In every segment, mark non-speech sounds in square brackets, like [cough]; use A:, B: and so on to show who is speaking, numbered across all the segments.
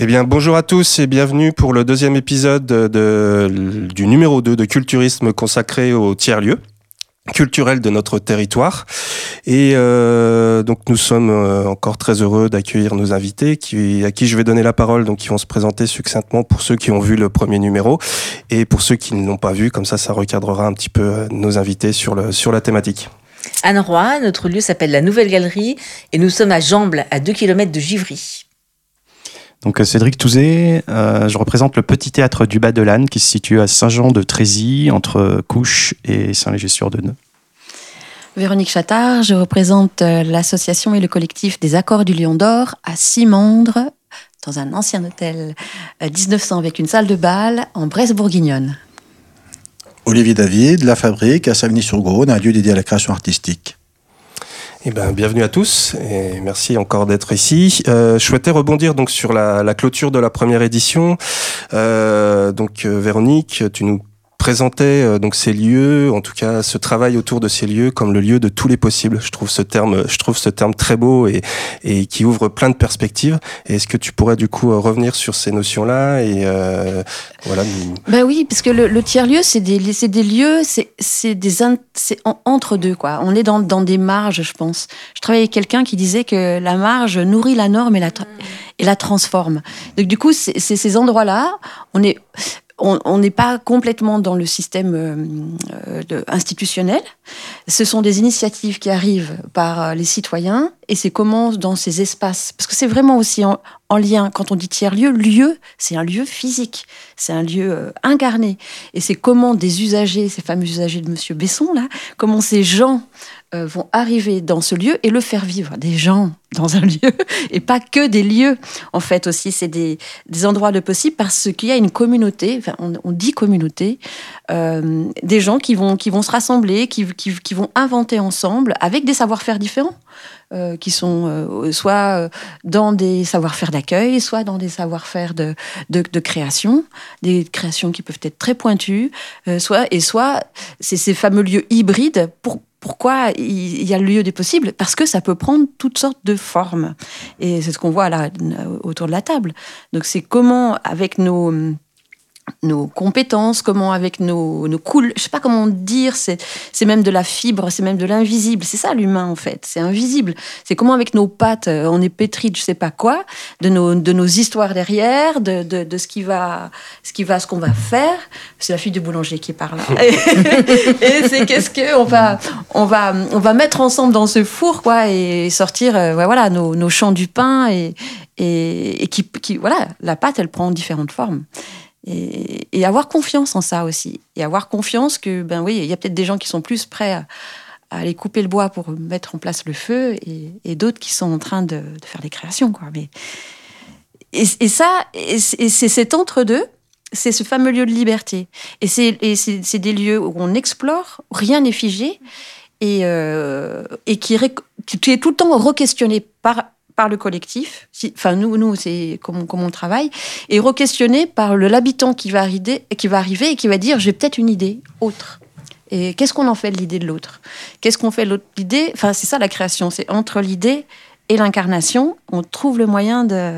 A: Eh bien, bonjour à tous et bienvenue pour le deuxième épisode de, du numéro 2 de Culturisme consacré au tiers-lieu culturel de notre territoire. Et euh, donc nous sommes euh, encore très heureux d'accueillir nos invités à qui je vais donner la parole, donc qui vont se présenter succinctement pour ceux qui ont vu le premier numéro et pour ceux qui ne l'ont pas vu, comme ça ça recadrera un petit peu euh, nos invités sur, la thématique.
B: Anne Roy, notre lieu s'appelle la Nouvelle Galerie et nous sommes à Jamble, à 2 km de Givry.
C: Donc euh, Cédric Touzé, euh, je représente le petit théâtre du Bas de l'Anne qui se situe à Saint-Jean-de-Trézy, entre Couches et Saint-Léger-sur-Deneux.
D: Véronique Chattard, je représente euh, l'association et le collectif des Accords du Lion d'Or à Simandre, dans un ancien hôtel 1900 avec une salle de bal en Bresse-Bourguignonne.
E: Olivier David, La Fabrique à Savigny-sur-Garonne, un lieu dédié à la création artistique.
A: Eh ben, bienvenue à tous et merci encore d'être ici. Euh, je souhaitais rebondir donc sur la, la, clôture de la première édition. Euh, donc euh, Véronique, tu nous présentait euh, donc ces lieux, en tout cas ce travail autour de ces lieux comme le lieu de tous les possibles. Je trouve ce terme, je trouve ce terme très beau et, qui ouvre plein de perspectives. Est-ce que tu pourrais du coup euh, revenir sur ces notions-là et euh, voilà.
D: Ben oui, parce que le, le tiers-lieu, c'est des, des lieux, c'est c'est entre deux quoi. On est dans, dans des marges, je pense. Je travaillais avec quelqu'un qui disait que la marge nourrit la norme et la et la transforme. Donc du coup, c'est ces endroits-là, on est on n'est pas complètement dans le système euh, euh, institutionnel. Ce sont des initiatives qui arrivent par euh, les citoyens et c'est comment dans ces espaces, parce que c'est vraiment aussi en, lien, quand on dit tiers-lieu, lieu, c'est un lieu physique, c'est un lieu incarné. Et c'est comment des usagers, ces fameux usagers de Monsieur Besson, là, comment ces gens euh, vont arriver dans ce lieu et le faire vivre. Des gens dans un [laughs] lieu et pas que des lieux. En fait, aussi, c'est des, endroits de possible parce qu'il y a une communauté, on, dit communauté, euh, des gens qui vont, qui vont se rassembler, qui vont inventer ensemble avec des savoir-faire différents. Euh, qui sont euh, soit dans des savoir-faire d'accueil, soit dans des savoir-faire de, de, de, création, des créations qui peuvent être très pointues, soit et soit c'est ces fameux lieux hybrides pour pourquoi il y a le lieu des possibles? Parce que ça peut prendre toutes sortes de formes. Et c'est ce qu'on voit là autour de la table. Donc c'est comment, avec nos nos compétences, comment avec nos, nos cool, je sais pas comment dire, c'est, même de la fibre, c'est même de l'invisible. C'est ça l'humain en fait, c'est invisible. C'est comment avec nos pattes, euh, on est pétri de je sais pas quoi, de nos, de nos histoires derrière, de, de, de ce qui va, ce qui va, ce qu'on va faire. C'est la fille du boulanger qui parle. [laughs] et c'est qu'est-ce que on va, on va, on va mettre ensemble dans ce four quoi et sortir, euh, voilà, nos, nos champs du pain et, et, et qui, qui, voilà, la pâte elle prend différentes formes. Et, avoir confiance en ça aussi. Et avoir confiance que, ben oui, il y a peut-être des gens qui sont plus prêts à, aller couper le bois pour mettre en place le feu et, d'autres qui sont en train de, faire des créations. Quoi. Mais, et, ça, c'est cet entre-deux, c'est ce fameux lieu de liberté. Et c'est des lieux où on explore, rien n'est figé et, euh, et qui, qui est tout le temps re-questionné par par le collectif, enfin nous, nous c'est comme, on travaille, et re-questionné par l'habitant qui, va arriver, qui va arriver et qui va dire j'ai peut-être une idée autre. Et qu'est-ce qu'on en fait de l'idée de l'autre? Qu'est-ce qu'on fait de l'idée? Enfin, c'est ça la création, c'est entre l'idée et l'incarnation, on trouve le moyen de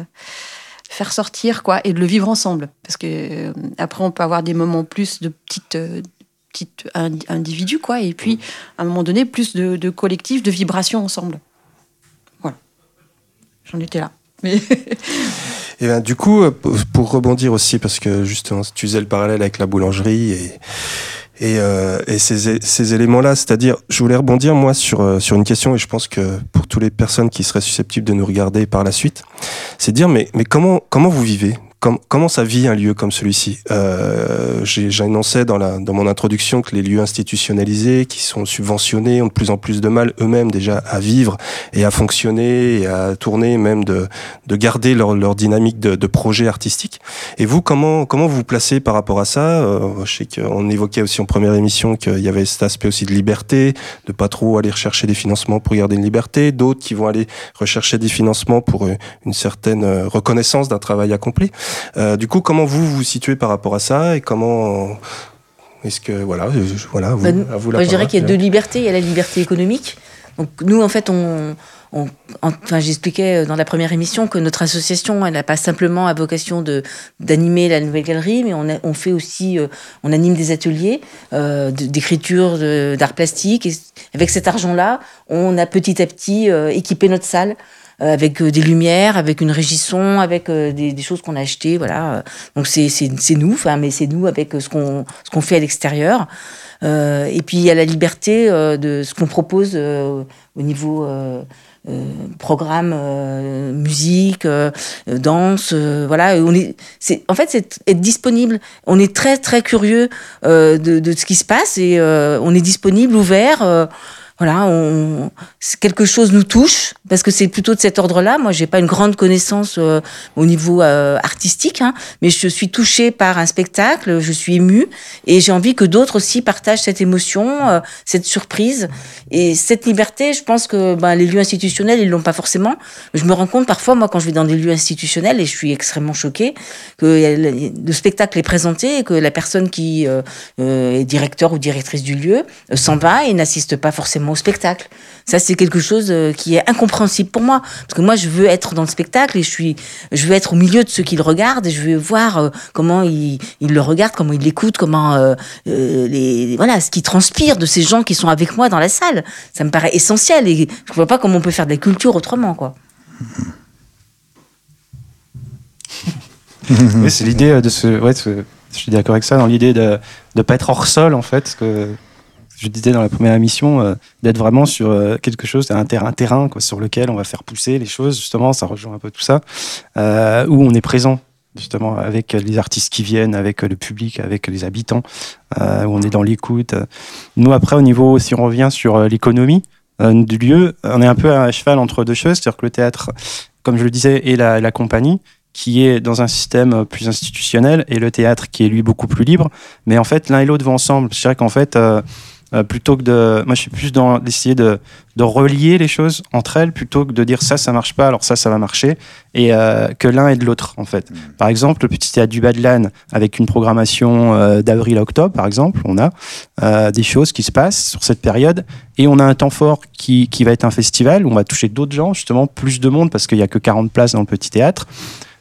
D: faire sortir quoi et de le vivre ensemble. Parce que euh, après, on peut avoir des moments plus de petites euh, petites individus quoi, et puis à un moment donné plus de, de collectifs, de vibrations ensemble. J'en étais là.
A: Et ben, du coup, euh, pour rebondir aussi, parce que justement, tu faisais le parallèle avec la boulangerie et, et, euh, ces, ces éléments-là, c'est-à-dire, je voulais rebondir moi sur, euh, sur une question, et je pense que pour toutes les personnes qui seraient susceptibles de nous regarder par la suite, c'est dire, mais, mais comment, comment vous vivez comment ça vit un lieu comme celui-ci? Euh, annoncé dans, dans mon introduction que les lieux institutionnalisés, qui sont subventionnés, ont de plus en plus de mal eux-mêmes déjà à vivre et à fonctionner et à tourner, même de, de garder leur, leur dynamique de, de, projet artistique. Et vous, comment, comment vous vous placez par rapport à ça? Euh, Je sais qu'on évoquait aussi en première émission qu'il y avait cet aspect aussi de liberté, de pas trop aller rechercher des financements pour garder une liberté, d'autres qui vont aller rechercher des financements pour une certaine euh, reconnaissance d'un travail accompli. Euh, du coup, comment vous vous situez par rapport à ça et comment Est-ce que voilà, je- je- voilà, vous,
B: Bah,
A: à vous la
B: Moi, je dirais qu'il y a deux libertés. Il y a la liberté économique. Donc nous, en fait, on, on- enfin, j'expliquais dans la première émission que notre association, elle n'a pas simplement à vocation de d'animer la nouvelle galerie, mais on, a- on fait aussi, euh, on anime des ateliers euh, d'écriture, d'art plastique. Et avec cet argent-là, on a petit à petit euh, équipé notre salle euh, avec euh, des lumières, avec une régisson, avec euh, des, des choses qu'on a achetées, voilà. Donc c'est nous, enfin, mais c'est nous avec euh, ce qu'on qu'on fait à l'extérieur. Euh, et puis il y a la liberté euh, de ce qu'on propose euh, au niveau euh, euh, programme, euh, musique, euh, euh, danse, euh, voilà. On est, c'est, en fait, c'est être disponible. On est très très curieux euh, de, de ce qui se passe et euh, on est disponible, ouvert. Voilà, on, quelque chose nous touche parce que c'est plutôt de cet ordre-là. Moi, j'ai pas une grande connaissance euh, au niveau euh, artistique, hein, mais je suis touchée par un spectacle, je suis émue et j'ai envie que d'autres aussi partagent cette émotion, euh, cette surprise et cette liberté. Je pense que ben, les lieux institutionnels, ils l'ont pas forcément. Je me rends compte parfois, moi, quand je vais dans des lieux institutionnels et je suis extrêmement choquée que le le spectacle est présenté et que la personne qui euh, euh, est directeur ou directrice du lieu euh, s'en va et n'assiste pas forcément au spectacle. Ça, c'est quelque chose euh, qui est incompréhensible pour moi. Parce que moi, je veux être dans le spectacle et je, suis, je veux être au milieu de ceux qui le regardent et je veux voir euh, comment ils, le regardent, comment ils l'écoutent, comment euh, les, voilà, ce qui transpire de ces gens qui sont avec moi dans la salle. Ça me paraît essentiel et je vois pas comment on peut faire de la culture autrement, quoi. [laughs]
C: C'est l'idée de ce. Ouais, je suis d'accord avec ça, dans l'idée de ne pas être hors sol, en fait. Je disais dans la première émission, euh, d'être vraiment sur euh, quelque chose, un terrain, un terrain quoi, sur lequel on va faire pousser les choses, justement, ça rejoint un peu tout ça, euh, où on est présent, justement, avec les artistes qui viennent, avec le public, avec les habitants, où on est dans l'écoute. Nous, après, au niveau, si on revient sur l'économie du lieu, on est un peu à cheval entre deux choses, c'est-à-dire que le théâtre, comme je le disais, et la, la compagnie, qui est dans un système plus institutionnel et le théâtre qui est lui beaucoup plus libre. Mais en fait, l'un et l'autre vont ensemble. Je dirais qu'en fait, euh, plutôt que de. Moi, je suis plus dans d'essayer de, de relier les choses entre elles plutôt que de dire ça, ça marche pas, alors ça, ça va marcher. Et euh, que l'un et de l'autre, en fait. Par exemple, le petit théâtre du Bas de l'Âne, avec une programmation euh, d'avril à octobre, par exemple, on a euh, des choses qui se passent sur cette période. Et on a un temps fort qui, qui va être un festival où on va toucher d'autres gens, justement, plus de monde parce qu'il n'y a que 40 places dans le petit théâtre.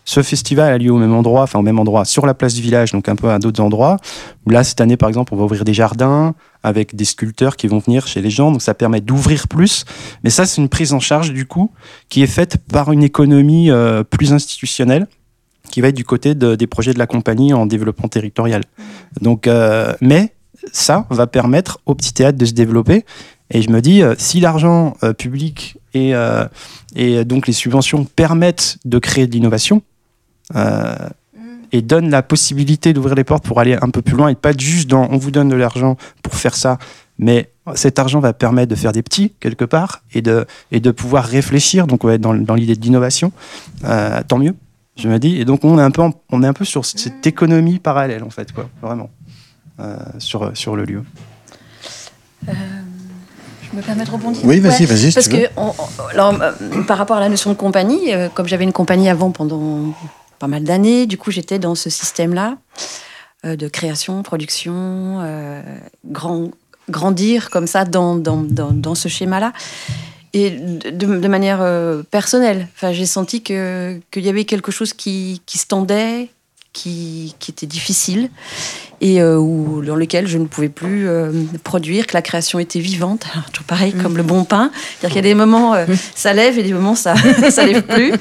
C: Ce festival a lieu au même endroit, enfin au même endroit, sur la place du village, donc un peu à d'autres endroits. Où là, cette année, par exemple, on va ouvrir des jardins avec des sculpteurs qui vont venir chez les gens, donc ça permet d'ouvrir plus. Mais ça, c'est une prise en charge, du coup, qui est faite par une économie euh, plus institutionnelle, qui va être du côté de- des projets de la compagnie en développement territorial. Donc, euh, mais ça va permettre au petit théâtre de se développer. Et je me dis, euh, si l'argent public et, et donc les subventions permettent de créer de l'innovation, euh, et donne la possibilité d'ouvrir les portes pour aller un peu plus loin et pas juste dans on vous donne de l'argent pour faire ça, mais cet argent va permettre de faire des petits quelque part et de, et de pouvoir réfléchir. Donc on va être dans, dans l'idée de l'innovation, euh, tant mieux, je me dis. Et donc on est un peu, en- on est un peu sur cette économie parallèle en fait, quoi, vraiment, euh, sur, sur le lieu.
D: Je me permets de rebondir
E: Oui, vas-y,
D: Ouais,
E: vas-y, si
D: Parce que, on- on- alors, euh, par rapport à la notion de compagnie, euh, comme j'avais une compagnie avant pendant pas mal d'années, du coup, j'étais dans ce système-là euh, de création, production, euh, grand, grandir comme ça dans, dans, dans, ce schéma-là. Et de, manière euh, personnelle, enfin, j'ai senti que- qu'il y avait quelque chose qui, qui se tendait, qui, qui était difficile et euh, où, dans lequel je ne pouvais plus euh, produire, que la création était vivante, Alors, toujours pareil comme le bon pain, c'est-à-dire qu'il y a des moments euh, ça lève et des moments ça [laughs] ça lève plus,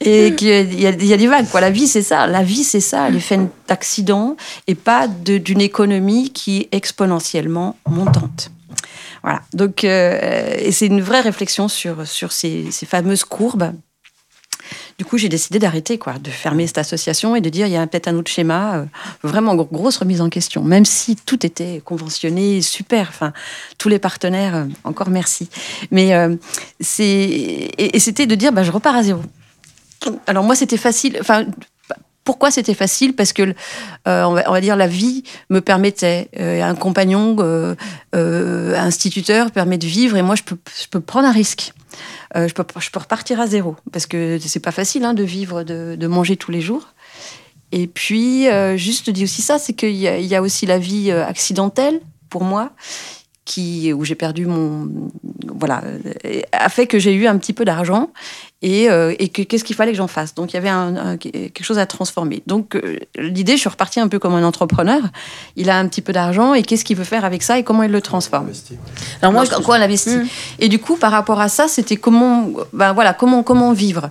D: et qu'il y a, des vagues. La vie c'est ça, la vie c'est ça, elle est faite d'accidents et pas d'une économie qui est exponentiellement montante. Voilà, donc c'est une vraie réflexion sur, sur ces fameuses courbes. Du coup, j'ai décidé d'arrêter, quoi, de fermer cette association et de dire il y a peut-être un autre schéma. euh, vraiment gro- grosse remise en question, même si tout était conventionné, super. Enfin, tous les partenaires, euh, encore merci. Mais euh, c'est et, et c'était de dire bah, je repars à zéro. Alors moi, c'était facile. Enfin, pourquoi c'était facile? Parce que, euh, on, va, dire, la vie me permettait. Euh, un compagnon euh, instituteur permet de vivre et moi, je peux, je peux prendre un risque. Je, peux, je peux repartir à zéro. Parce que c'est pas facile hein, de vivre, de, manger tous les jours. Et puis, juste je dis aussi ça, c'est qu'il y, y a aussi la vie accidentelle pour moi, qui, où j'ai perdu mon. Voilà, a fait que j'ai eu un petit peu d'argent et, euh, et qu'est-ce qu'il fallait que j'en fasse? Donc, il y avait un- un- quelque chose à transformer. Donc, euh, l'idée, je suis repartie un peu comme un entrepreneur. Il a un petit peu d'argent et qu'est-ce qu'il veut faire avec ça et comment il le transforme?
B: Alors moi,
D: quoi on investit.
B: Mm.
D: Et du coup, par rapport à ça, c'était comment, ben voilà, comment, comment vivre?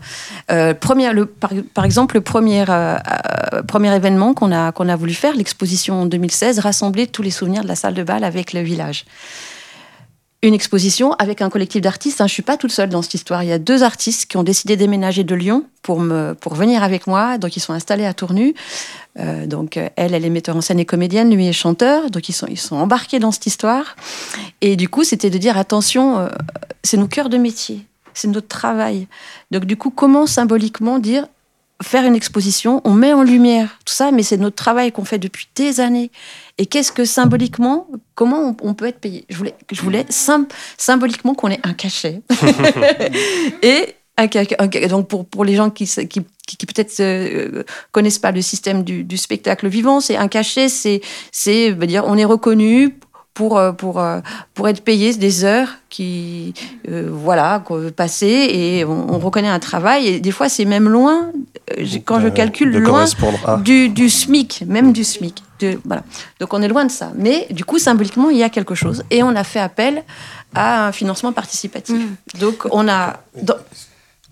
D: Euh, le, par, par exemple, le premier, premier événement qu'on a, qu'on a voulu faire, l'exposition en 2016, rassembler tous les souvenirs de la salle de bal avec le village. Une exposition avec un collectif d'artistes. hein. Je suis pas toute seule dans cette histoire. Il y a deux artistes qui ont décidé de déménager de Lyon pour, me, pour venir avec moi. Donc, ils sont installés à Tournu. Euh, donc, euh, elle, elle est metteur en scène et comédienne, lui est chanteur. Donc, ils sont, ils sont embarqués dans cette histoire. Et du coup, c'était de dire attention, euh, c'est nos cœurs de métier, c'est notre travail. Donc, du coup, comment symboliquement dire faire une exposition, on met en lumière tout ça, mais c'est notre travail qu'on fait depuis des années. Et qu'est-ce que symboliquement, comment on, on peut être payé? Je voulais, je voulais sym- symboliquement qu'on ait un cachet. [laughs] Et un un donc pour, pour les gens qui, qui, qui, qui peut-être euh, connaissent pas le système du, du spectacle vivant, c'est un cachet, c'est dire on est reconnu pour euh, pour euh, pour être payé des heures qui euh, voilà passées et on, on reconnaît un travail et des fois c'est même loin euh, quand je calcule loin
A: à.
D: du, du SMIC, même du SMIC. De, voilà. Donc on est loin de ça. Mais du coup, symboliquement, il y a quelque chose. Et on a fait appel à un financement participatif. Donc on a... dans-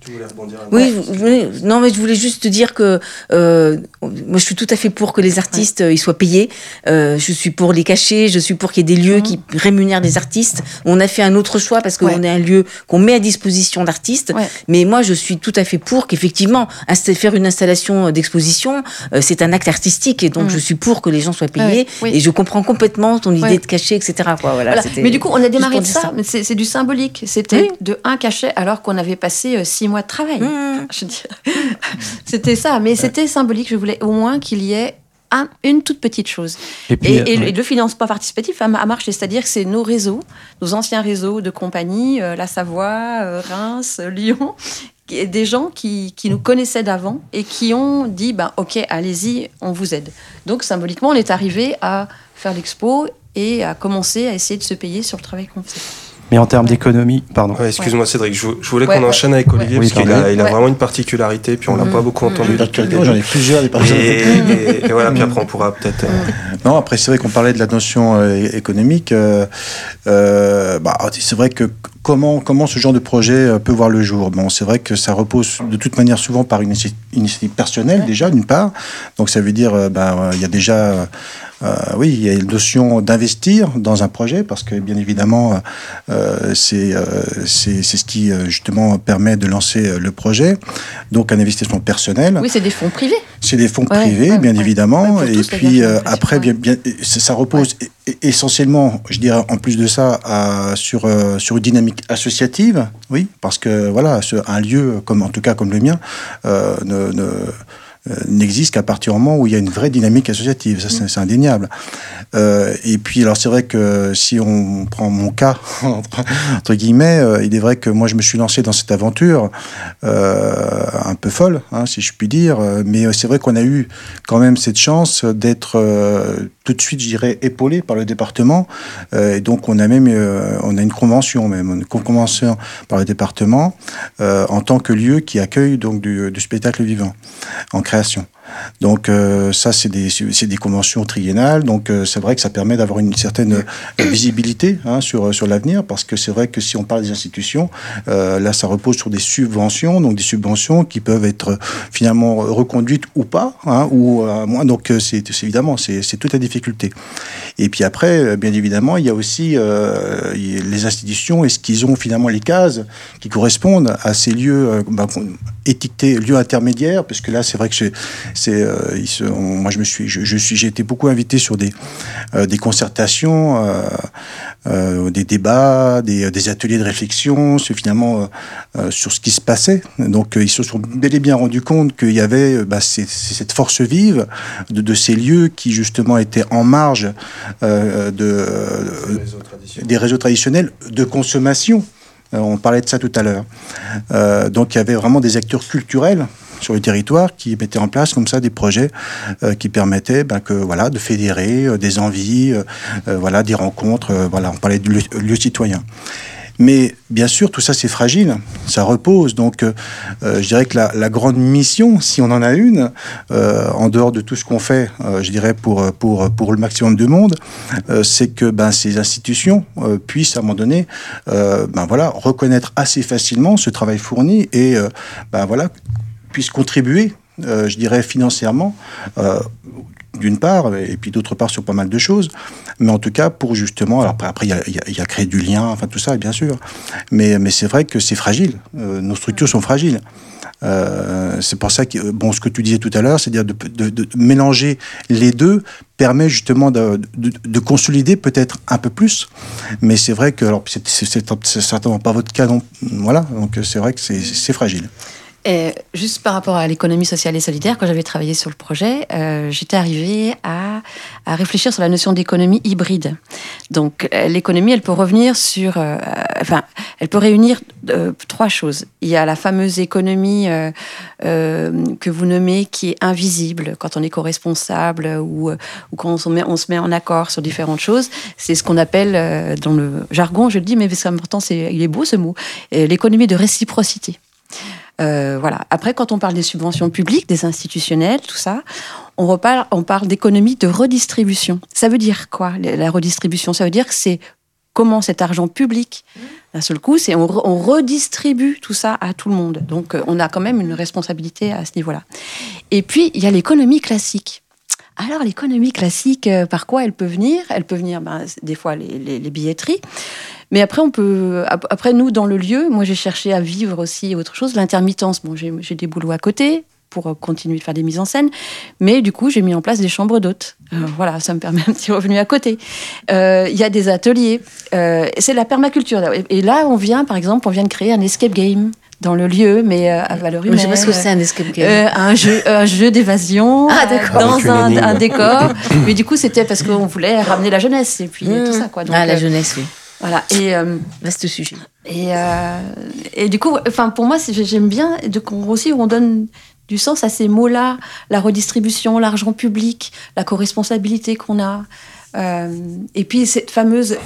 A: Tu voulais rebondir
B: Oui, je voulais- non, mais je voulais juste te dire que euh, moi, je suis tout à fait pour que les artistes euh, ils soient payés. Euh, je suis pour les cachets, je suis pour qu'il y ait des lieux qui rémunèrent des artistes. On a fait un autre choix parce qu'on
D: Ouais.
B: est un lieu qu'on met à disposition d'artistes.
D: Ouais.
B: Mais moi, je suis tout à fait pour qu'effectivement, faire une installation d'exposition, euh, c'est un acte artistique et donc
D: Mm.
B: je suis pour que les gens soient payés.
D: oui.
B: Et je comprends complètement ton idée de cachet, etc. Quoi, voilà,
D: Voilà.
B: c'était
D: Mais du coup, on a démarré de ça. C'est du symbolique. C'était
B: Oui.
D: de un cachet alors qu'on avait passé six mois de travail.
B: Mmh.
D: Je veux dire, [laughs] c'était ça. Mais c'était symbolique. Je voulais au moins qu'il y ait un- une toute petite chose.
C: Et puis,
D: Et,
C: euh,
D: et le-
C: ouais.
D: et le financement participatif a, a marché, c'est-à-dire que c'est nos réseaux, nos anciens réseaux de compagnies, euh, la Savoie, euh, Reims, euh, Lyon, des gens qui, qui nous connaissaient d'avant et qui ont dit ben, Ok, allez-y, on vous aide. Donc symboliquement, on est arrivé à faire l'expo et à commencer à essayer de se payer sur le travail qu'on fait.
C: Mais en termes d'économie, pardon.
A: Ouais, excuse-moi Cédric, je, je voulais
D: Ouais,
A: qu'on
D: ouais.
A: enchaîne avec Olivier parce qu'il a, il a
D: Ouais.
A: vraiment une particularité, puis on l'a
B: Mhm.
A: pas beaucoup entendu.
E: Particularités,
A: début.
E: J'en ai plusieurs des
A: Et,
E: particularités.
A: et- et voilà, puis après on pourra peut-être. euh,
E: Non, après, c'est vrai qu'on parlait de la notion euh, économique. euh, euh, bah, c'est vrai que comment, comment ce genre de projet euh, peut voir le jour? Bon, c'est vrai que ça repose de toute manière souvent par une initiative personnelle, déjà, d'une part. Donc, ça veut dire, euh, ben, euh, il y a déjà. Euh, oui, il y a une notion d'investir dans un projet parce que bien évidemment, euh, c'est euh, c'est ce qui justement permet de lancer le projet. Donc un investissement personnel.
D: Oui, c'est des fonds privés.
E: C'est des fonds
D: Ouais,
E: privés,
D: ouais,
E: bien
D: ouais.
E: évidemment. Et
D: tous,
E: puis après, bien, bien, ça, repose e- e- essentiellement, je dirais, en plus de ça, à- sur euh, sur une dynamique associative, oui, parce que voilà, ce- un lieu comme en tout cas comme le mien euh, ne, ne- n'existe qu'à partir du moment où il y a une vraie dynamique associative, ça c'est indéniable. Euh, et puis alors c'est vrai que si on prend mon cas [laughs] entre, guillemets, euh, il est vrai que moi je me suis lancé dans cette aventure euh, un peu folle, hein, si je puis dire, euh, mais c'est vrai qu'on a eu quand même cette chance d'être euh, tout de suite, je dirais, épaulé par le département, Euh, et donc on a même euh, on a une convention même, une convention par le département euh, en tant que lieu qui accueille donc du, spectacle vivant en création. Donc euh, ça, c'est des, des conventions triennales. Donc euh, c'est vrai que ça permet d'avoir une certaine euh, visibilité hein, sur, sur l'avenir, parce que c'est vrai que si on parle des institutions, là, ça repose sur des subventions, donc des subventions qui peuvent être finalement reconduites ou pas, hein, ou moins. Donc c'est évidemment, c'est toute la difficulté. Et puis après, bien évidemment, il y a aussi les institutions, est-ce qu'ils ont finalement les cases qui correspondent à ces lieux bah, étiquetés lieux intermédiaires, parce que là, c'est vrai que c'est, euh, ils se- on- moi, je me suis, je, je suis, j'ai été beaucoup invité sur des, euh, des concertations, euh, des débats, des, des ateliers de réflexion, sur, finalement sur ce qui se passait. Donc, ils se sont bel et bien rendus compte qu'il y avait bah, cette force vive de, de ces lieux qui justement étaient en marge de, des réseaux traditionnels de consommation. On parlait de ça tout à l'heure. Euh, donc il y avait vraiment des acteurs culturels sur le territoire qui mettaient en place comme ça des projets qui permettaient ben, que voilà de fédérer des envies, voilà des rencontres. voilà, on parlait de lieux citoyens. Mais bien sûr, tout ça, c'est fragile, ça repose. Donc, euh, euh, je dirais que la, grande mission, si on en a une, euh, en dehors de tout ce qu'on fait, je dirais, pour, pour, pour le maximum de monde, c'est que ben, ces institutions puissent, à un moment donné, ben, voilà, reconnaître assez facilement ce travail fourni et ben, voilà, puissent contribuer je dirais financièrement d'une part, et puis d'autre part sur pas mal de choses. Mais en tout cas, pour justement, alors après, il y, a, créé du lien, enfin tout ça, bien sûr. Mais, mais c'est vrai que c'est fragile. Euh, nos structures sont fragiles. Euh, c'est pour ça que, bon, ce que tu disais tout à l'heure, c'est-à-dire de, mélanger les deux permet justement de, consolider peut-être un peu plus. Mais c'est vrai que, alors, c'est certainement pas votre cas, non, voilà, donc c'est vrai que c'est fragile.
D: Juste par rapport à l'économie sociale et solidaire, quand j'avais travaillé sur le projet, euh, j'étais arrivée à, réfléchir sur la notion d'économie hybride. Donc euh, l'économie, elle peut revenir sur, euh, enfin, elle peut réunir trois choses. Il y a la fameuse économie que vous nommez qui est invisible quand on est co-responsable ou, ou, quand on se, met, on se met en accord sur différentes choses. C'est ce qu'on appelle dans le jargon, je le dis, mais c'est important, c'est il est beau ce mot, l'économie de réciprocité. Euh, voilà. Après, quand on parle des subventions publiques, des institutionnelles, tout ça, on, on parle d'économie de redistribution. Ça veut dire quoi, la redistribution? Ça veut dire que c'est comment cet argent public, d'un seul coup, c'est on, redistribue tout ça à tout le monde. Donc, euh, on a quand même une responsabilité à ce niveau-là. Et puis, il y a l'économie classique. Alors, l'économie classique, euh, par quoi elle peut venir? Elle peut venir, ben, des fois, les billetteries. Mais après, on peut. Après, nous, dans le lieu, moi, j'ai cherché à vivre aussi autre chose, l'intermittence. Bon, j'ai des boulots à côté pour euh, continuer de faire des mises en scène, mais du coup, j'ai mis en place des chambres d'hôtes. Euh, voilà, ça me permet un petit revenu à côté. Euh, il y a des ateliers. c'est la permaculture. Et là, on vient, par exemple, on vient de créer un escape game dans le lieu, mais à valeur humaine.
B: Je sais pas ce que c'est un escape game.
D: un jeu, un jeu d'évasion [laughs]
B: ah,
D: dans un, un, décor. [coughs] mais du coup, c'était parce qu'on voulait ramener la jeunesse et puis tout ça. Quoi.
B: ah, la jeunesse, oui.
D: Voilà. Et
B: euh, vaste sujet.
D: Et, euh, et du coup, enfin pour moi, j'aime bien de qu'on aussi on donne du sens à ces mots-là, la redistribution, l'argent public, la co-responsabilité qu'on a, euh, et puis cette fameuse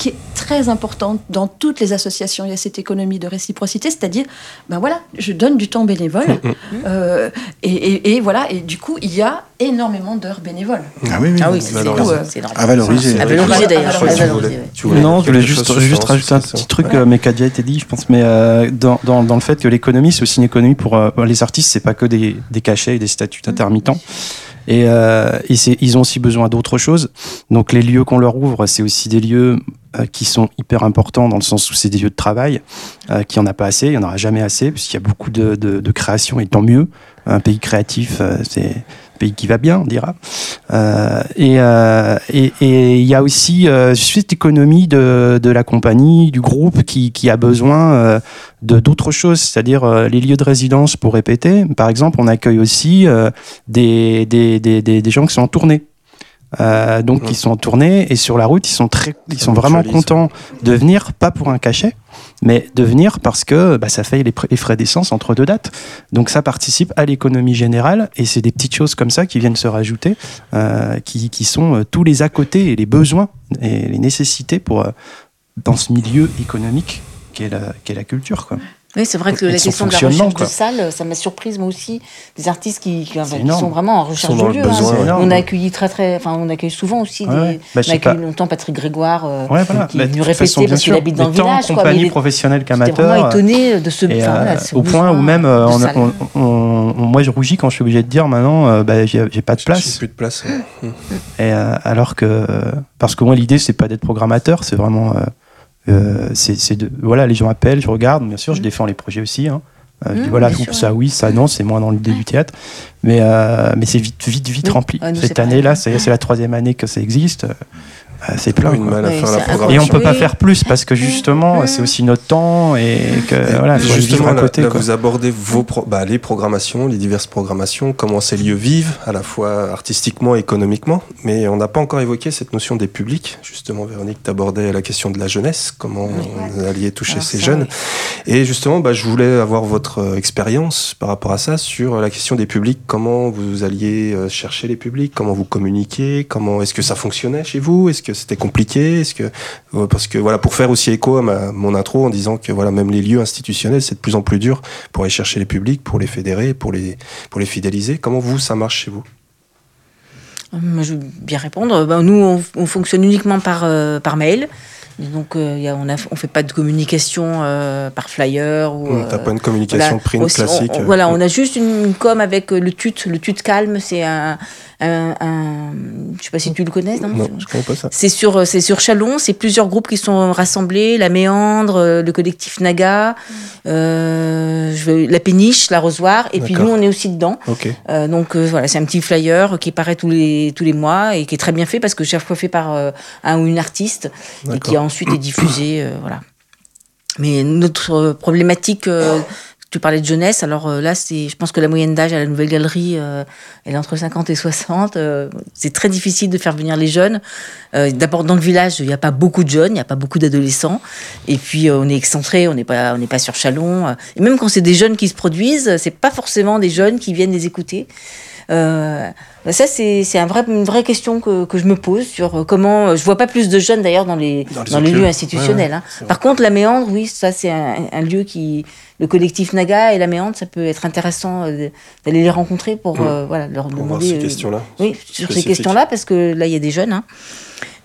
D: qui est très importante dans toutes les associations. Il y a cette économie de réciprocité, c'est-à-dire, ben voilà, je donne du temps bénévole, mm, mm. euh, et, et, voilà, et du coup, il y a énormément d'heures bénévoles.
E: Ah oui, oui,
B: ah oui c'est
E: à valoriser.
B: À valoriser d'ailleurs.
C: Non, je voulais juste, juste rajouter un petit truc, mais qui a déjà été dit, je pense, mais euh, dans, dans, dans, le fait que l'économie, c'est aussi une économie pour les artistes, c'est pas que des, des cachets et des statuts intermittents. Et, euh, ils ont aussi besoin d'autre chose. Donc les lieux qu'on leur ouvre, c'est aussi des lieux euh, qui sont hyper importants dans le sens où c'est des lieux de travail, euh, qu'il en a pas assez, il n'y en aura jamais assez, puisqu'il y a beaucoup de, de, de, création, et tant mieux. Un pays créatif, euh, c'est pays qui va bien, on dira. Euh, euh, et il y a aussi euh, cette économie de, de, la compagnie, du groupe qui, qui a besoin euh, de d'autres choses, c'est-à-dire les lieux de résidence pour répéter. Par exemple, on accueille aussi des, des, des, des, gens qui sont en tournée. Euh, donc ils sont en tournée et sur la route ils sont très ils sont vraiment contents de venir pas pour un cachet mais de venir parce que bah, ça fait les, frais d'essence entre deux dates donc ça participe à l'économie générale et c'est des petites choses comme ça qui viennent se rajouter euh, qui, qui, sont euh, tous les à côté et les besoins et les nécessités pour euh, dans ce milieu économique qu'est la, qu la culture quoi.
B: Oui, c'est vrai que la question de la recherche de salle, ça m'a surprise moi aussi. Des artistes qui, qui, sont vraiment en recherche de lieu. Hein. On a accueilli très très, enfin on accueille souvent aussi. Des, bah, on a accueilli longtemps Patrick Grégoire euh,
C: ouais, voilà.
B: qui est venu répéter parce qu'il habite dans le village.
C: compagnie quoi, professionnelle qu'amateur.
B: vraiment étonné de ce.
C: Et, euh, au point où même, euh, on, on, moi je rougis quand je suis obligé de dire maintenant, euh, bah, j'ai pas de place.
A: J'ai plus de place.
C: Et alors que, parce que moi l'idée c'est pas d'être programmateur, c'est vraiment euh, c'est de voilà, les gens appellent, je regarde, bien sûr, je mmh. défends les projets aussi. Hein. Euh, mmh, voilà, ça oui, ça non, c'est moins dans l'idée du théâtre, mais euh, mais c'est vite vite vite rempli. Cette année là, c'est la troisième année que ça existe. Euh, c'est plein.
A: Une
C: quoi.
A: mal à
B: Ouais,
A: faire la
B: c'est
A: programmation.
C: Et on peut pas faire plus parce que justement, c'est aussi notre temps et que
A: Et
C: voilà, il faut vivre
A: justement,
C: à côté.
A: là,
C: quoi.
A: vous abordez vos pro- bah, les programmations, les diverses programmations, comment ces lieux vivent, à la fois artistiquement et économiquement. Mais on n'a pas encore évoqué cette notion des publics. Justement, Véronique, tu abordais la question de la jeunesse, comment vous alliez toucher
B: Alors
A: ces jeunes. Et justement, bah, je voulais avoir votre euh, expérience par rapport à ça sur la question des publics. Comment vous alliez euh, chercher les publics? Comment vous communiquiez? Comment est-ce que ça fonctionnait chez vous? Est-ce que c'était compliqué Est-ce que euh, parce que voilà, pour faire aussi écho à ma- mon intro en disant que voilà, même les lieux institutionnels, c'est de plus en plus dur pour aller chercher les publics, pour les fédérer, pour les pour les fidéliser. Comment vous ça marche chez vous?
B: Moi, je veux bien répondre. Ben, nous, on, on fonctionne uniquement par, euh, par mail. Donc, euh, il y a- on ne on fait pas de communication euh, par flyer. Ou,
A: Hum, T'as
B: euh,
A: pas une communication
B: voilà.
A: print
B: Aussi,
A: classique
B: on- voilà,
A: hum.
B: on a juste une, une com avec le tut, le tut calme. C'est un, un, un- Je sais pas si tu le connais, non,
A: Non, je connais pas ça.
B: C'est sur, c'est sur Chalon, c'est plusieurs groupes qui sont rassemblés, la Méandre, le collectif Naga, je la Péniche, l'arrosoir, et puis nous on est aussi dedans. Euh, donc euh, voilà, c'est un petit flyer qui paraît tous les, tous les mois et qui est très bien fait parce que chaque fois fait par euh, un ou une artiste et qui ensuite est diffusé. voilà. Mais notre problématique, tu parlais de jeunesse, alors euh, là, c'est, je pense que la moyenne d'âge à la Nouvelle Galerie, euh, elle est entre 50 et 60. euh, c'est très difficile de faire venir les jeunes. D'abord, dans le village, il n'y a pas beaucoup de jeunes, il n'y a pas beaucoup d'adolescents. Et puis, on est excentré, on n'est pas, on n'est pas sur Chalon. Et même quand c'est des jeunes qui se produisent, c'est pas forcément des jeunes qui viennent les écouter. Euh, ça, c'est c'est un vrai, une vraie question que, que je me pose sur euh, comment. Je vois pas plus de jeunes d'ailleurs dans les,
A: Dans les
B: dans
A: autres
B: les lieux institutionnels.
A: Ouais, ouais,
B: hein. Par contre, la Méandre, oui, ça, c'est un, un lieu qui. Le collectif Naga et la Méandre, ça peut être intéressant euh, d'aller les rencontrer pour euh, voilà, leur
A: Pour voir
B: demander.
A: ces
B: euh,
A: questions-là.
B: oui, sur ces questions-là, parce que là, il y a des jeunes. Hein.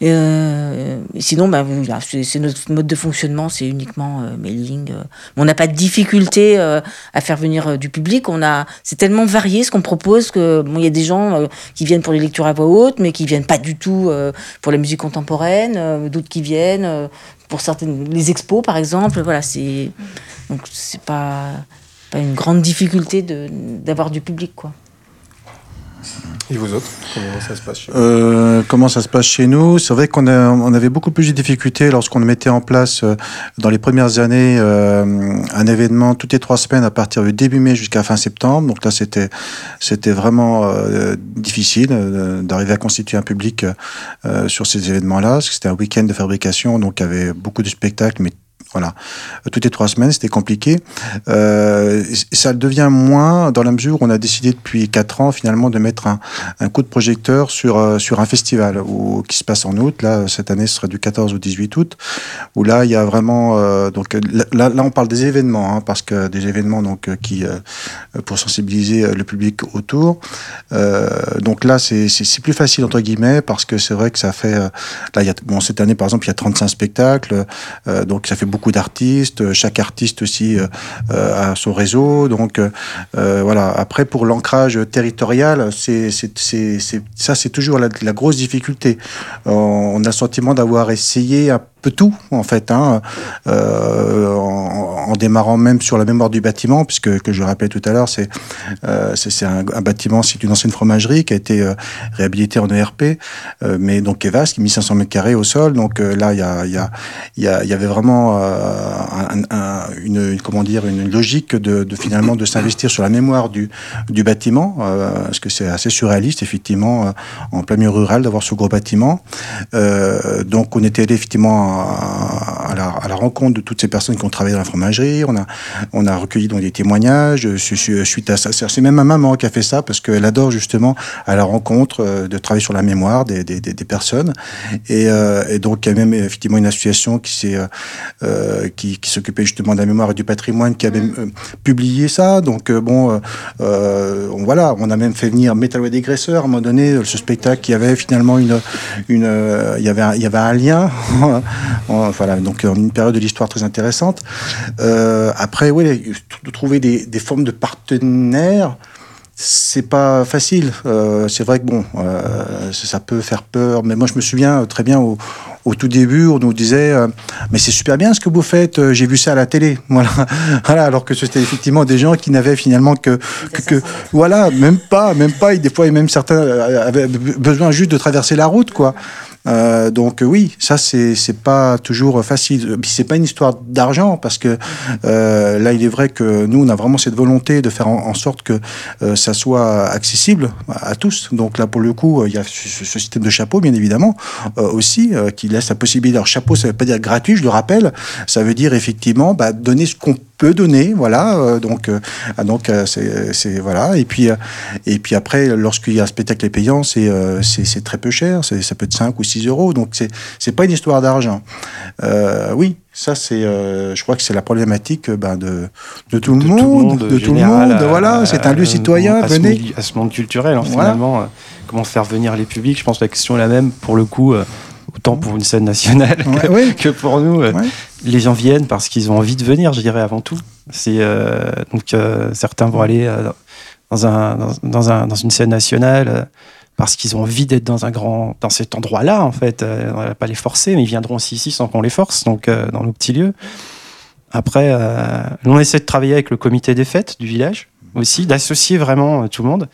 B: Euh, sinon, bah, c'est notre mode de fonctionnement, c'est uniquement euh, mailing. euh. On n'a pas de difficulté à faire venir du public. On a, c'est tellement varié ce qu'on propose que bon, y a des gens qui viennent pour les lectures à voix haute, mais qui viennent pas du tout pour la musique contemporaine. D'autres qui viennent pour certaines, les expos par exemple. Voilà, c'est donc c'est pas pas une grande difficulté d'avoir du public quoi.
A: Et vous autres, comment ça se passe chez
E: Euh, comment ça se passe chez nous? C'est vrai qu'on avait beaucoup plus de difficultés lorsqu'on mettait en place euh, dans les premières années euh, un événement toutes les trois semaines à partir du début mai jusqu'à fin septembre. Donc là, c'était c'était vraiment difficile d'arriver à constituer un public sur ces événements-là. C'était un week-end de fabrication, donc il y avait beaucoup de spectacles, mais voilà, toutes les trois semaines, c'était compliqué. Euh, ça devient moins dans la mesure où on a décidé depuis quatre ans finalement de mettre un, coup de projecteur sur, euh, sur un festival où, qui se passe en août. Là, cette année, ce sera du 14 au 18 août, où là, il y a vraiment. euh, donc là, là, on parle des événements, hein, parce que des événements donc, euh, qui, euh, pour sensibiliser le public autour. Euh, donc là, c'est plus facile, entre guillemets, parce que c'est vrai que ça fait. euh, là, y a, bon, cette année, par exemple, il y a 35 spectacles, euh, donc ça fait beaucoup d'artistes. Chaque artiste aussi euh, euh, a son réseau. Donc euh, euh, voilà. Après, pour l'ancrage territorial, c'est ça, c'est toujours la, grosse difficulté. Euh, on a le sentiment d'avoir essayé un tout, en fait, hein, euh, en, démarrant même sur la mémoire du bâtiment, puisque, que je rappelais tout à l'heure, c'est euh, un, bâtiment, c'est une ancienne fromagerie qui a été euh, réhabilitée en ERP, mais donc qui est vaste, qui est 1500 mètres carrés au sol. Donc là, il y, a, y, a, y, y avait vraiment un, un, une, comment dire, une logique de, finalement de s'investir sur la mémoire du, du bâtiment, parce que c'est assez surréaliste, effectivement, en plein milieu rural, d'avoir ce gros bâtiment. Donc on était effectivement à, à, la, à, la, rencontre de toutes ces personnes qui ont travaillé dans la fromagerie. On a, on a recueilli donc des témoignages suite à ça. C'est même ma maman qui a fait ça parce qu'elle adore justement à la rencontre euh, de travailler sur la mémoire des, des, des, des personnes. Et, euh, et, donc il y a même effectivement une association qui s'est euh, qui, qui s'occupait justement de la mémoire et du patrimoine qui a même euh, publié ça. Donc euh, bon, euh, on, voilà, on a même fait venir Metalway dégraisseur à un moment donné, ce spectacle qui avait finalement une, une il y avait un, il y avait un lien. [laughs] voilà, donc une période de l'histoire très intéressante. Euh, après, oui, de trouver des, des, formes de partenaires, c'est pas facile. Euh, c'est vrai que bon, euh, ça peut faire peur, mais moi je me souviens très bien au, au tout début, on nous disait euh, mais c'est super bien ce que vous faites, j'ai vu ça à la télé, [laughs] voilà, voilà alors que c'était effectivement des gens qui n'avaient finalement que, que, que, voilà, même pas, même pas, et des fois même certains avaient besoin juste de traverser la route, quoi. Euh, donc oui, ça c'est pas toujours facile. C'est pas une histoire d'argent parce que euh, là il est vrai que nous on a vraiment cette volonté de faire en, sorte que euh, ça soit accessible à tous. Donc là pour le coup il y a ce, ce système de chapeau bien évidemment euh, aussi euh, qui laisse la possibilité. Alors chapeau ça veut pas dire gratuit, je le rappelle. Ça veut dire effectivement bah, donner ce qu'on peut donner, voilà. euh, donc, euh, ah, donc euh, c'est, voilà. Et puis, et puis après, lorsqu'il y a un spectacle payant, c'est, c'est, très peu cher. Ça peut être 5 ou 6 euros. Donc c'est, c'est pas une histoire d'argent. Oui, ça c'est, euh, je crois que c'est la problématique ben, de, de tout
C: de
E: le monde, de tout le monde. voilà, c'est un lieu citoyen.
C: à ce,
E: Venez.
C: milieu- à ce monde culturel, hein,
E: Voilà.
C: finalement. euh, comment faire venir les publics Je pense que la question est la même pour le coup, euh, autant pour une scène nationale que,
E: ouais.
C: que pour nous. euh,
E: Ouais.
C: Les gens viennent parce qu'ils ont envie de venir, je dirais, avant tout. C'est euh, donc euh, certains vont aller euh, dans, un, dans, dans un, dans une scène nationale. parce qu'ils ont envie d'être dans un grand dans cet endroit-là en fait on va pas les forcer mais ils viendront aussi ici sans qu'on les force donc dans nos petits lieux après on essaie de travailler avec le comité des fêtes du village aussi d'associer vraiment tout le monde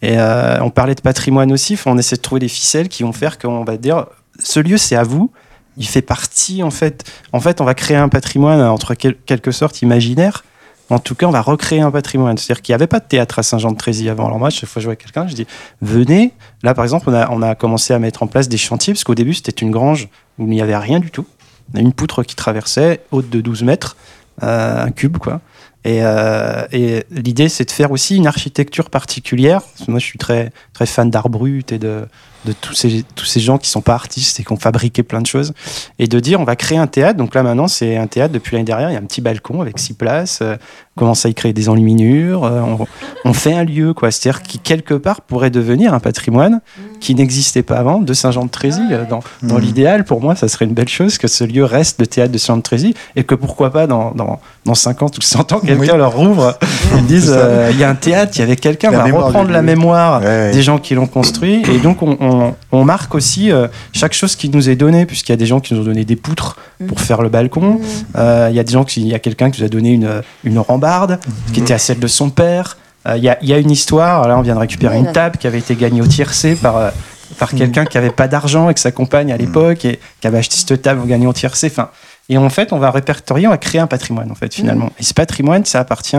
C: et euh, on parlait de patrimoine aussi on essaie de trouver des ficelles qui vont faire qu'on va dire ce lieu c'est à vous il fait partie en fait en fait on va créer un patrimoine entre quel- quelque sorte imaginaire en tout cas, on va recréer un patrimoine. C'est-à-dire qu'il n'y avait pas de théâtre à Saint-Jean-de-Trézy avant. Alors moi, chaque fois que je vois quelqu'un, je dis venez. Là, par exemple, on a, commencé à mettre en place des chantiers, parce qu'au début, c'était une grange où il n'y avait rien du tout. Une poutre qui traversait, haute de 12 mètres, euh, un cube, quoi. Et, euh, et l'idée, c'est de faire aussi une architecture particulière. Moi, je suis très, très fan d'art brut et de, de tous, ces, tous ces gens qui sont pas artistes et qui ont fabriqué plein de choses. Et de dire, on va créer un théâtre. Donc là, maintenant, c'est un théâtre depuis l'année dernière. Il y a un petit balcon avec six places. Euh, on commence à y créer des enluminures. Euh, on, on fait un lieu, quoi. C'est-à-dire qui, quelque part, pourrait devenir un patrimoine qui n'existait pas avant de Saint-Jean-de-Trézy. Euh, Dans, dans
E: Mhm.
C: l'idéal, pour moi, ça serait une belle chose que ce lieu reste le théâtre de Saint-Jean-de-Trézy et que pourquoi pas dans, dans, dans 50 ou 100 ans, quelqu'un
E: Oui.
C: leur rouvre, ils [laughs] disent euh, il y a un théâtre, il y avait quelqu'un, on va reprendre
E: du
C: la mémoire
E: ouais.
C: des gens qui l'ont construit. Et donc on, on- on marque aussi euh, chaque chose qui nous est donnée puisqu'il y a des gens qui nous ont donné des poutres pour faire le balcon. Euh, il y a des gens qui il y a quelqu'un qui nous a donné une, une rambarde qui était à celle de son père. Euh, il y, a, il y a une histoire. Là on vient de récupérer une table qui avait été gagnée au tiercé par euh, par quelqu'un qui avait pas d'argent et que sa compagne à l'époque et qui avait acheté cette table au gagnant au tiercé. Enfin et en fait on va répertorier on va créer un patrimoine en fait finalement. Et ce patrimoine ça appartient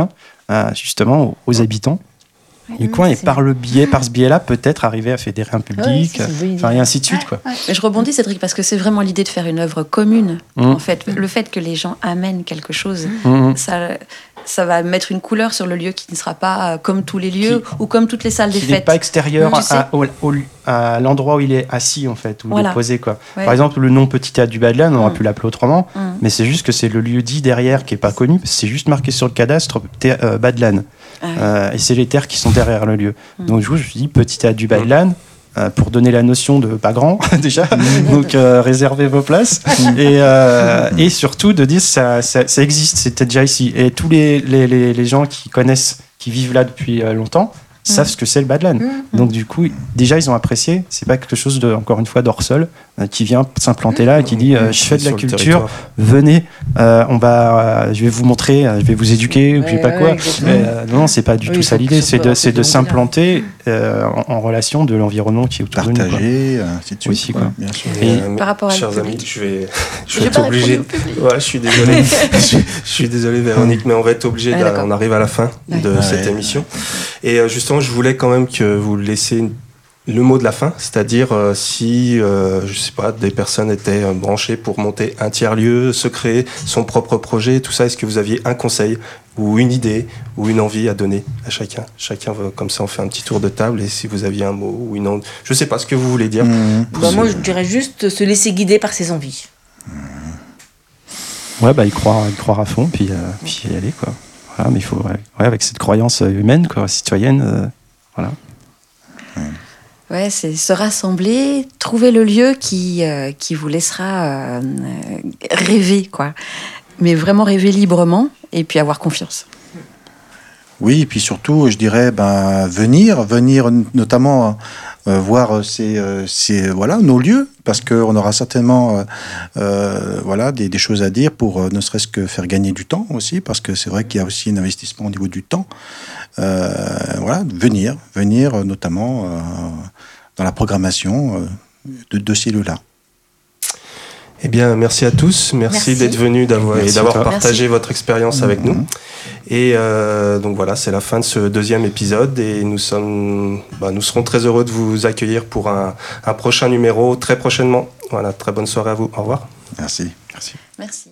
C: euh, justement aux, aux habitants du coin et par le biais par ce biais-là peut-être arriver à fédérer un public enfin et ainsi de suite quoi
D: Ouais. Mais je rebondis, Cédric, parce que c'est vraiment l'idée de faire une œuvre commune.
C: Mm.
D: En fait, le fait que les gens amènent quelque chose,
C: Mhm.
D: ça, ça va mettre une couleur sur le lieu qui ne sera pas euh, comme tous les lieux ou comme toutes les salles des
C: qui n'est
D: fêtes.
C: pas extérieur à, au- au- à l'endroit où il est assis en fait où il
D: Voilà.
C: est posé quoi
D: Ouais.
C: par exemple le nom Petit Théâtre du Badlan on aurait
D: Mm.
C: pu l'appeler autrement
D: Mm.
C: mais c'est juste que c'est le lieu dit derrière qui est pas connu parce que c'est juste marqué sur le cadastre euh, Badlan
D: Ah.
C: Euh, et c'est les terres qui sont derrière le lieu
D: Mm.
C: donc du coup je suis dit Petit Théâtre du Badlan euh, pour donner la notion de pas grand [laughs] déjà. Donc euh, réservez vos places. Et, euh, et surtout de dire ça, ça, ça existe c'était déjà ici. Et tous les, les, les, gens qui connaissent qui vivent là depuis longtemps savent ce que c'est le Badlan donc du coup déjà ils ont apprécié. C'est pas quelque chose de encore une fois d'hors sol qui vient s'implanter là et qui dit euh, je fais de la culture
A: territoire.
C: venez euh, on va euh, je vais vous montrer euh, je vais vous éduquer ou je sais pas
B: ouais,
C: quoi. Euh, non, c'est pas du
B: Oui,
C: tout ça l'idée, c'est
B: ce
C: de, c'est de s'implanter euh, en, en relation de l'environnement qui est autour de nous. quoi.
E: Partager, ainsi de suite.
C: Aussi,
E: quoi,
C: quoi.
E: Bien sûr.
C: Et-
A: Euh,
D: Par rapport à
A: chers amis, je vais, je vais être obligé. je suis désolé. [laughs] je, je suis désolé, Véronique, mais on va être obligé. On arrive à la fin de cette émission. Et euh, justement, je voulais quand même que vous laissiez une- le mot de la fin, c'est-à-dire euh, si, euh, je sais pas, des personnes étaient euh, branchées pour monter un tiers lieu, se créer son propre projet, tout ça. Est-ce que vous aviez un conseil ou une idée ou une envie à donner à chacun? Chacun, comme ça, on fait un petit tour de table. Et si vous aviez un mot ou une, envie, je sais pas ce que vous voulez dire.
E: Mhm.
B: Bah, moi, je dirais juste se laisser guider par ses envies.
C: Ouais, bah, y croire, y croire à fond, puis, euh, puis y aller, quoi. Voilà, mais il faut, ouais, ouais, avec cette croyance humaine, quoi, citoyenne, euh, voilà.
D: Ouais, c'est se rassembler, trouver le lieu qui, euh, qui vous laissera euh, rêver, quoi. Mais vraiment rêver librement et puis avoir confiance.
E: Oui, et puis surtout, je dirais, ben, venir, venir notamment voir ces, euh, ces, voilà, nos lieux, parce qu'on aura certainement euh, euh, voilà, des, des choses à dire pour euh, ne serait-ce que faire gagner du temps aussi, parce que c'est vrai qu'il y a aussi un investissement au niveau du temps. Euh, voilà, venir, venir euh, notamment euh, dans la programmation euh, de, de ces lieux-là.
A: Eh bien, merci à tous. Merci,
B: Merci.
A: d'être venus d'avoir, et d'avoir partagé votre expérience avec
E: Mhm.
A: nous. Et euh, donc voilà, c'est la fin de ce deuxième épisode et nous, sommes, bah, nous serons très heureux de vous accueillir pour un, un prochain numéro très prochainement. Voilà, très bonne soirée à vous. Au revoir.
E: Merci.
C: Merci.
D: Merci.